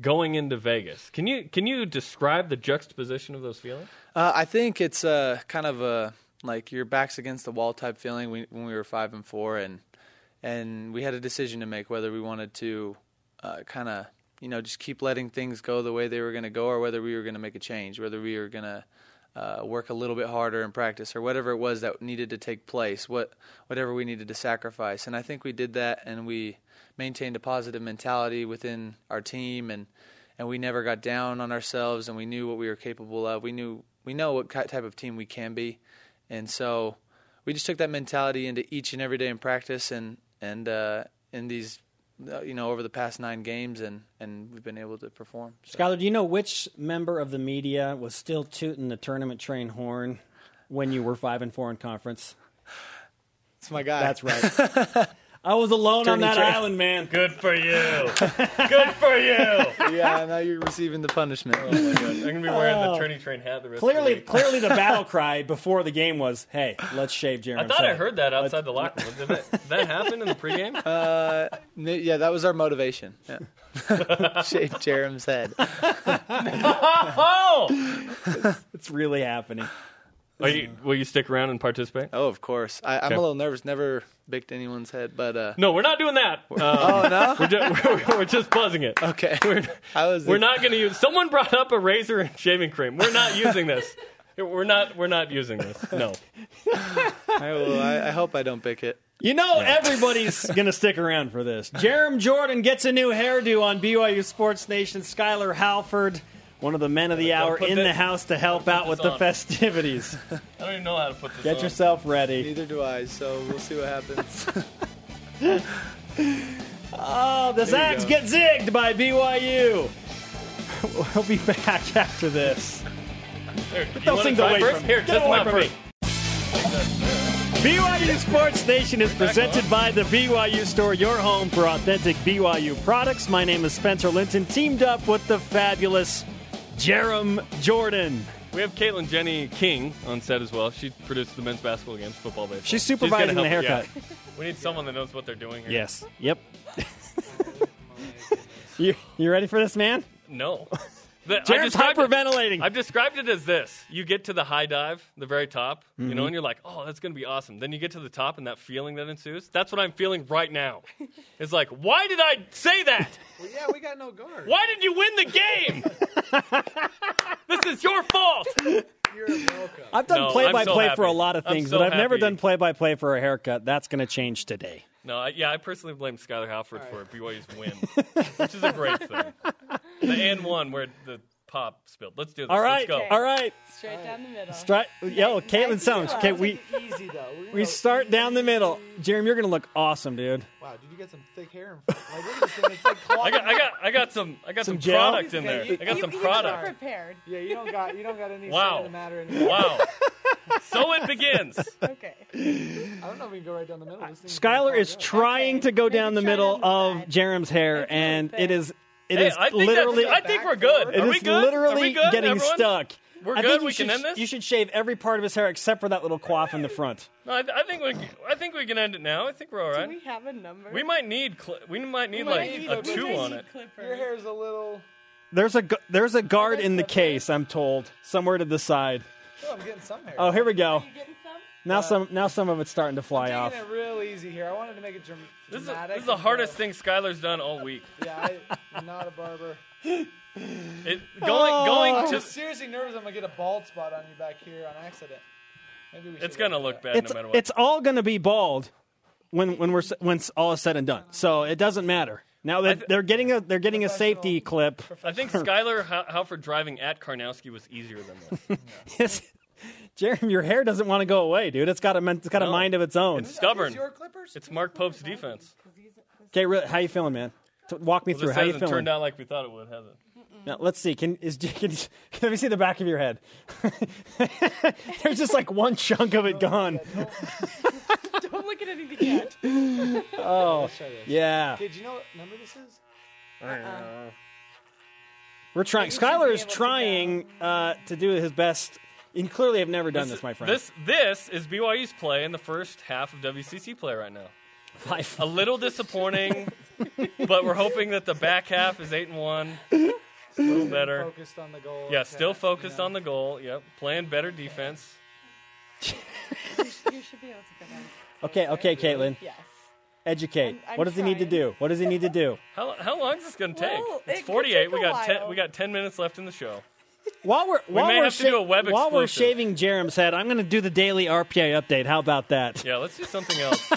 going into Vegas. Can you can you describe the juxtaposition of those feelings? Uh, I think it's uh, kind of a like your back's against the wall type feeling we, when we were five and four, and and we had a decision to make whether we wanted to uh, kind of you know just keep letting things go the way they were going to go, or whether we were going to make a change, whether we were going to uh, work a little bit harder in practice, or whatever it was that needed to take place, what whatever we needed to sacrifice, and I think we did that, and we maintained a positive mentality within our team, and and we never got down on ourselves, and we knew what we were capable of. We knew we know what type of team we can be, and so we just took that mentality into each and every day in practice, and and uh, in these, Uh, you know, over the past nine games, and and we've been able to perform. So. Skyler, do you know which member of the media was still tooting the tournament train horn when you were 5 and 4 in conference? It's my guy. That's right. [LAUGHS] I was alone on that train. island, man. Good for you. [LAUGHS] Good for you. yeah, now you're receiving the punishment. Oh my God. I'm gonna be wearing the tourney train hat the rest Clearly, of the week. clearly, the battle [LAUGHS] cry before the game was, "Hey, let's shave Jeremy." I thought I heard that outside the locker room. Did that, [LAUGHS] did that happen in the pregame? Uh, n- yeah, that was our motivation. Yeah. Shave Jarom's head. oh! It's really happening. Are you, will you stick around and participate? Oh, of course. I, I'm Okay. a little nervous. Never bicked anyone's head, but uh, No, we're not doing that. [LAUGHS] Um, oh no. we're, just, we're, we're just buzzing it. Okay. [LAUGHS] We're, I was. we're not going to use. Someone brought up a razor and shaving cream. We're not using this. [LAUGHS] We're not. We're not using this. No. I, will, I, I hope I don't pick it. You know everybody's going to stick around for this. Jarom Jordan gets a new hairdo on BYU Sports Nation. Skyler Halford, one of the men of the hour, in this- the house to help out with this the on. festivities. [LAUGHS] I don't even know how to put this. Get on. yourself ready. Neither do I, so we'll see what happens. Oh, [LAUGHS] the There Zags get zigged by BYU. [LAUGHS] We'll be back after this. Here, Get you those wanna things try away first? from Here, Get test away them from first. BYU Sports Nation is presented by the BYU Store, your home for authentic BYU products. My name is Spencer Linton, teamed up with the fabulous Jarom Jordan. We have Caitlin Jenny King on set as well. She produced the men's basketball games, football, baseball. She's supervising the help- haircut. yeah. We need someone that knows what they're doing here. Yes. Yep. [LAUGHS] you, you ready for this, man? No. [LAUGHS] The, I Jared's described it- hyperventilating. I've described it as this: you get to the high dive, the very top, you Mm-hmm. know, and you're like, "Oh, that's going to be awesome." Then you get to the top, and that feeling that ensues. That's what I'm feeling right now. [LAUGHS] It's like, why did I say that? [LAUGHS] well, yeah, we got no guard. Why did you win the game? [LAUGHS] this is your fault. You're welcome. I've done No, play I'm by so play for a lot of things, so but I've never done play by play for a haircut. That's going to change today. No, I, yeah, I personally blame Skyler Halford for BYU's win, [LAUGHS] which is a great thing. The and one where the pop spilled. Let's do this. All right. Let's go. All right. Straight down the middle. Stri- Yo, Caitlin Sounds. Okay, we Easy though. We're we gonna- start down the middle. Jeremy, you're going to look awesome, dude. Wow, did you get some thick hair? In front? Like, look at this thing. It's like I got, I got, I got some, I got Some some, gel? product in there. I got You- some you product. were prepared. Yeah, you don't got you don't got any Wow. say in the matter [LAUGHS] anymore. Wow. so it begins. [LAUGHS] Okay. I don't know if we can go right down the middle. This thing's Skyler gonna is clog trying Okay, to go maybe down the try middle on the of side. Jarom's hair, It's and really it is it Hey, is I think literally I think we're good. it Are we is good? Are literally we good, getting everyone? stuck. We're I good? think you We can should- end this? You should shave every part of his hair except for that little coif in the front. No, I, I think we, I think we can end it now. I think we're all Do right. we have a number? We might need, cli- we might need might like need a a- two on it. clippers. Your hair's a little. There's a gu- there's a guard in the case. I'm told somewhere to the side. Oh, I'm getting some hair. Oh, here we go. You getting some? Now some now some of it's starting to fly I'm off. taking it real easy here. I wanted to make it dram- This is, dramatic. this is the hardest uh, thing Skyler's done all week. [LAUGHS] Yeah, I, I'm not a barber. [LAUGHS] It, going, going I'm to, seriously nervous. I'm gonna get a bald spot on you back here on accident. Maybe we it's gonna look bad It's no matter what. it's all going to be bald when when we're s- when all is said and done. So it doesn't matter. Now that they're getting a they're getting a safety clip. I think Skyler Hal- Halford driving at Karnowski was easier than this. [LAUGHS] It's- Jeremy, your hair doesn't want to go away, dude. It's got a it's got a No. mind of its own. It's stubborn. These your clippers? It's Mark Pope's defense. Okay, re- how you feeling, man? T- walk me Well, through. this How you hasn't feeling? turned out like we thought it would, has it? Now, let's see. Can is [LAUGHS] can, you- let me see the back of your head? [LAUGHS] There's just like one chunk of it gone. [LAUGHS] Don't look at anything yet. Oh, Show you. yeah. Okay, do you know what number this is? We're trying. You should be Skyler is trying uh, to do his best. You clearly have never done this, my friend. This this is BYU's play in the first half of WCC play right now. Five. A little disappointing, but we're hoping that the back half is eight and one. A little better. Focused on the goal. Yeah, still Okay, focused you know. on the goal. Yep, playing better defense. You, sh- you should be able to get in. Okay, okay, Caitlin. Yes. Educate. I'm- I'm what does he need to do? What does he need to do? How, how long is this going to take? Well, it's it 48. We got ten. We got 10 minutes left in the show. While we're while may we're have to do a web while we're exclusive. shaving Jarom's head, I'm going to do the daily RPI update. How about that? Yeah, let's do something else. [LAUGHS]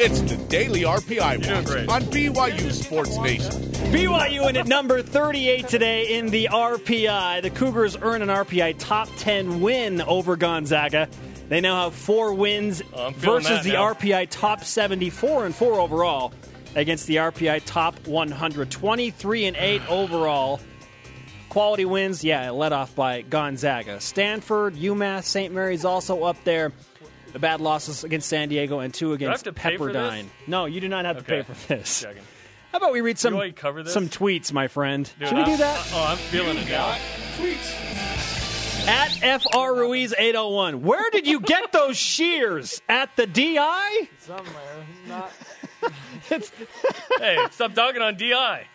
It's the Daily RPI doing Watch on BYU Sports Nation. BYU in at number 38 today in the RPI. The Cougars earn an RPI top 10 win over Gonzaga. They now have four wins Oh, I'm feeling versus that the now. RPI top 74 and 4 overall against the RPI top 100. 23 and 8 overall. Quality wins, yeah, led off by Gonzaga. Stanford, UMass, St. Mary's also up there. The bad losses against San Diego and two I against have to pay for this? Pepperdine. No, you do not have to pay for this. Checking. How about we read some You cover this? some tweets, my friend? Dude, Should we I'm- do that? Uh, oh, I'm feeling it now. Tweets. At FR Ruiz 801. Where did you get those shears? At the DI? Somewhere. Not. [LAUGHS] Hey, stop dogging on DI.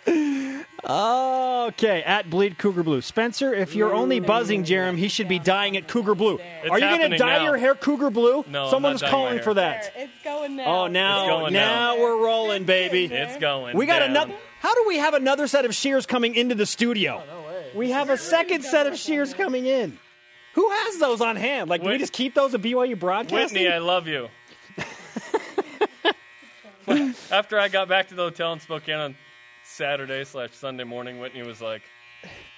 Okay, at Bleed Cougar Blue. Spencer, if you're only buzzing Jarom, he should be dying at Cougar Blue. It's Are you going to happening dye now. your hair Cougar Blue? No, I'm Someone's not dyeing my calling hair. for that. Oh, it's going now. Oh, It's now going now now. we're rolling, baby. It's going. We got down. another. How do we have another set of shears coming into the studio? Oh, no way. We have a second set of shears coming in. Who has those on hand? Like, do we Whit- just keep those at BYU Broadcasting? Whitney, I love you. [LAUGHS] After I got back to the hotel in Spokane on Saturday slash Sunday morning, Whitney was like,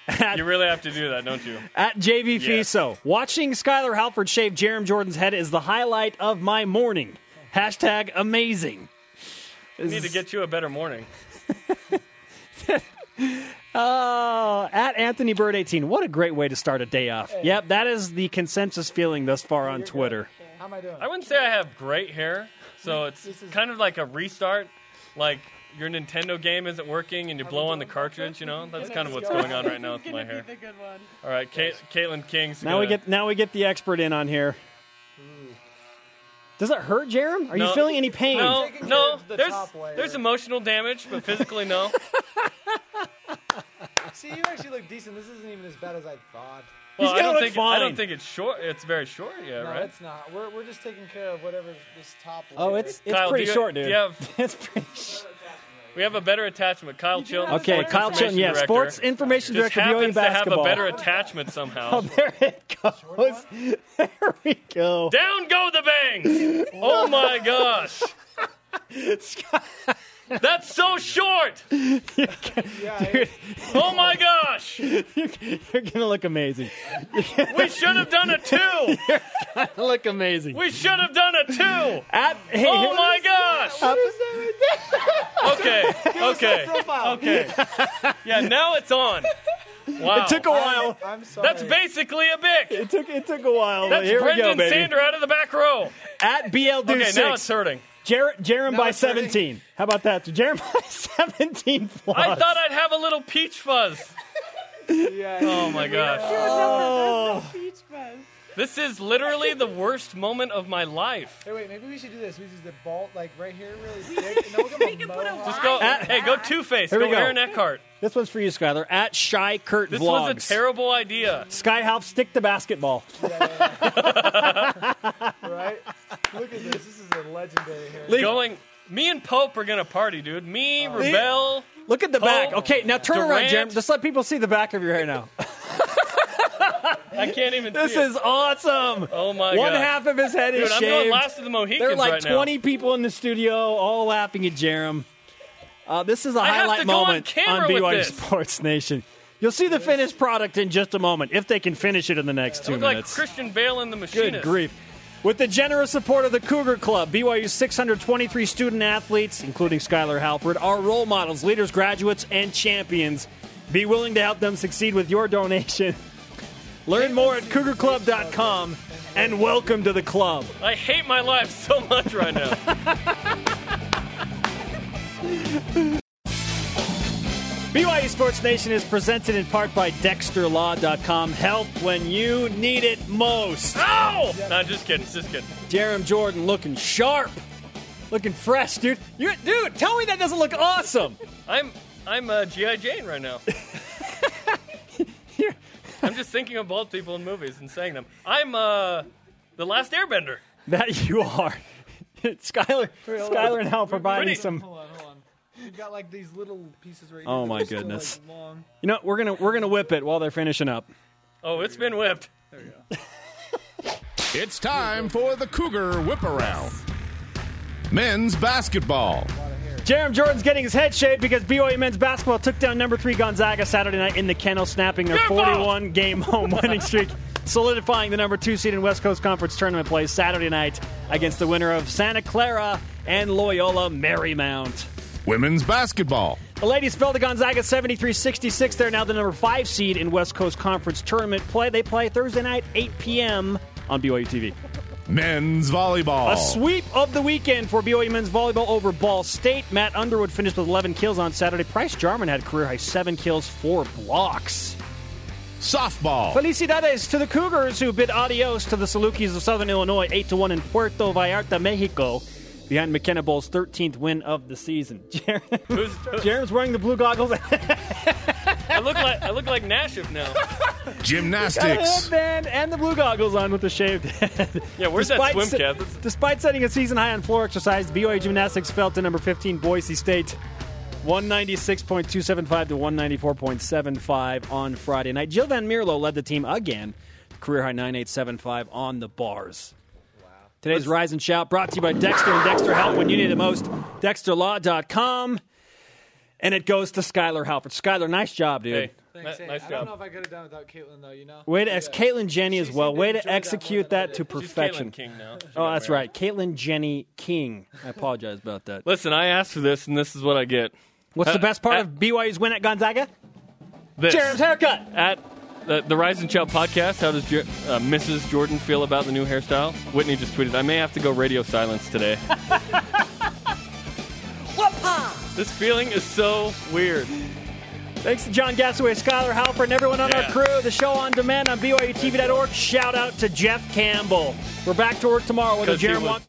[LAUGHS] "You really have to do that, don't you?" At JV Yes. Fiso, watching Skyler Halford shave Jarom Jordan's head is the highlight of my morning. Hashtag amazing. We need to get you a better morning. Oh, [LAUGHS] at Anthony Bird 18. What a great way to start a day off. Yep, that is the consensus feeling thus far on Twitter. How am I doing? I wouldn't say I have great hair, so it's kind of like a restart. Like your Nintendo game isn't working and you blow on the cartridge. You know, [LAUGHS] that's kind of what's going on right [LAUGHS] now with my hair. The good one. All right, Kate, Caitlin King's Now we gonna- get now we get the expert in on here. Does it hurt, Jarom? Are you feeling any pain? No, no. the There's there's emotional damage, but physically no. [LAUGHS] See, you actually look decent. This isn't even as bad as I thought. Well, gonna I don't look think I don't think it's short. It's very short. Yeah, No, right. it's not. We're, we're just taking care of whatever this top. Oh, it's it's Kyle, pretty you- short, dude. you have- it's pretty sh- We have a better attachment. Kyle Chilton. Okay, Kyle Chilton, information yeah, director, sports information just director, happens BYU to have a better attachment somehow. [LAUGHS] Oh, there it goes. [LAUGHS] There we go. Down go the bangs! Oh my gosh! [LAUGHS] That's so short! [LAUGHS] Oh my gosh! [LAUGHS] You're gonna look amazing. We should have done a two! [LAUGHS] look amazing. We should have done a two! At hey, Oh my gosh! Okay, okay, okay. Yeah, now it's on. Wow. It took a while. I'm sorry. That's basically a bic. It took it took a while. That's here we Brendan go, baby. Sander out of the back row. At BL do Okay, now it's hurting. Jer- Jarom Now by it's hurting. 17. How about that? Jarom by [LAUGHS] 17 plus. I thought I'd have a little peach fuzz. Yeah. Oh my gosh. Oh. Peach fuzz. This is literally the worst moment of my life. Hey, wait. Maybe we should do this. We just the ball like right here, really thick, and then we'll give [LAUGHS] him a. Just go. At- hey, go Two Face. Here Go we go. Aaron Eckhart. This one's for you, Skyler. At Shy Kurt This Vlogs. was a terrible idea. Sky Half, stick the basketball. [LAUGHS] right? Look at this. This is a legendary hair. Leave- Going. Me and Pope are gonna party, dude. Me, Rebel. Look at the back. Okay, now turn around, Durant. Jarom. Just let people see the back of your hair now. [LAUGHS] I can't even. This see it. is awesome. Oh my god. One god. half of his head is. Dude, is I'm shaved. going last of the Mohicans there are like right now. 20 people in the studio, all laughing at Jarom. Uh, this is a I highlight to go on moment on with BYU. Sports Nation. You'll see the finished product in just a moment, if they can finish it in the next two Look like minutes. Christian Bale in the Machinist. Good grief. With the generous support of the Cougar Club, BYU's 623 student athletes, including Skyler Halford, are role models, leaders, graduates, and champions. Be willing to help them succeed with your donation. [LAUGHS] Learn more at cougarclub.com and welcome to the club. I hate my life so much right now. [LAUGHS] BYU Sports Nation is presented in part by DexterLaw.com. Help when you need it most. Ow! No, just kidding. Just kidding. Jarom Jordan looking sharp, looking fresh, dude. You, dude, tell me that doesn't look awesome. I'm I'm uh, GI Jane right now. [LAUGHS] I'm just thinking of bald people in movies and saying them. I'm uh, the Last Airbender. That you are. [LAUGHS] Skyler, Skyler and Hal providing Pretty- some. Hold on, hold on. You've got like these little pieces right oh here. Oh that my [LAUGHS] are still, goodness. like, long. You know, we're gonna we're gonna whip it while they're finishing up. Oh, it's been whipped. There you go. [LAUGHS] It's time for the Cougar Whip Around. Men's basketball. Jarom Jordan's getting his head shaved because BYU men's basketball took down number three Gonzaga Saturday night in the kennel, snapping their 41 game home winning streak, [LAUGHS] solidifying the number two seed in West Coast Conference tournament play Saturday night against the winner of Santa Clara and Loyola Marymount. Women's basketball. The ladies fell to Gonzaga 73 66. They're now the number five seed in West Coast Conference tournament play. They play Thursday night, 8 p.m. on BYU TV. Men's volleyball. A sweep of the weekend for BYU men's volleyball over Ball State. Matt Underwood finished with 11 kills on Saturday. Price Jarman had career high seven kills, four blocks. Softball. Felicidades to the Cougars who bid adios to the Salukis of Southern Illinois, 8 to 1 in Puerto Vallarta, Mexico, behind McKenna Bull's 13th win of the season. [LAUGHS] Jer- Who's, Jarom's wearing the blue goggles. [LAUGHS] I look like I look like Nashif now. Got a Gymnastics. headband and the blue goggles on with the shaved head. Yeah, where's that swim cap? That's- Despite setting a season high on floor exercise, BYU Gymnastics fell to number 15 Boise State. 196.275 to 194.75 on Friday night. Jill Van Mierlo led the team again career high 9875 on the bars. Today's Rise and Shout brought to you by Dexter and Dexter Help when you need it most. DexterLaw.com. And it goes to Skyler Halford. Skyler, nice job, dude. Hey, Thanks, ni- hey, nice I job. don't know if I could have done it without Caitlin, though. You know. Way to ex- Caitlin Jenny as well. Way to enjoy that execute that to did. She's perfection. Caitlin King now. She Oh, that's married. right. Caitlin Jenny King. I apologize about that. Listen, I asked for this, and this is what I get. What's the Uh, best part uh, of BYU's win at Gonzaga? This. Jared's haircut. At the, the Rise and Shout podcast, how does Jer- uh, Mrs. Jordan feel about the new hairstyle? Whitney just tweeted, I may have to go radio silence today. [LAUGHS] this feeling is so weird. Thanks to John Gasaway, Skyler Halford, and everyone on our crew. The show on demand on BYUTV.org. Shout out to Jeff Campbell. We're back to work tomorrow with a 'Cause he Jared was- Watt.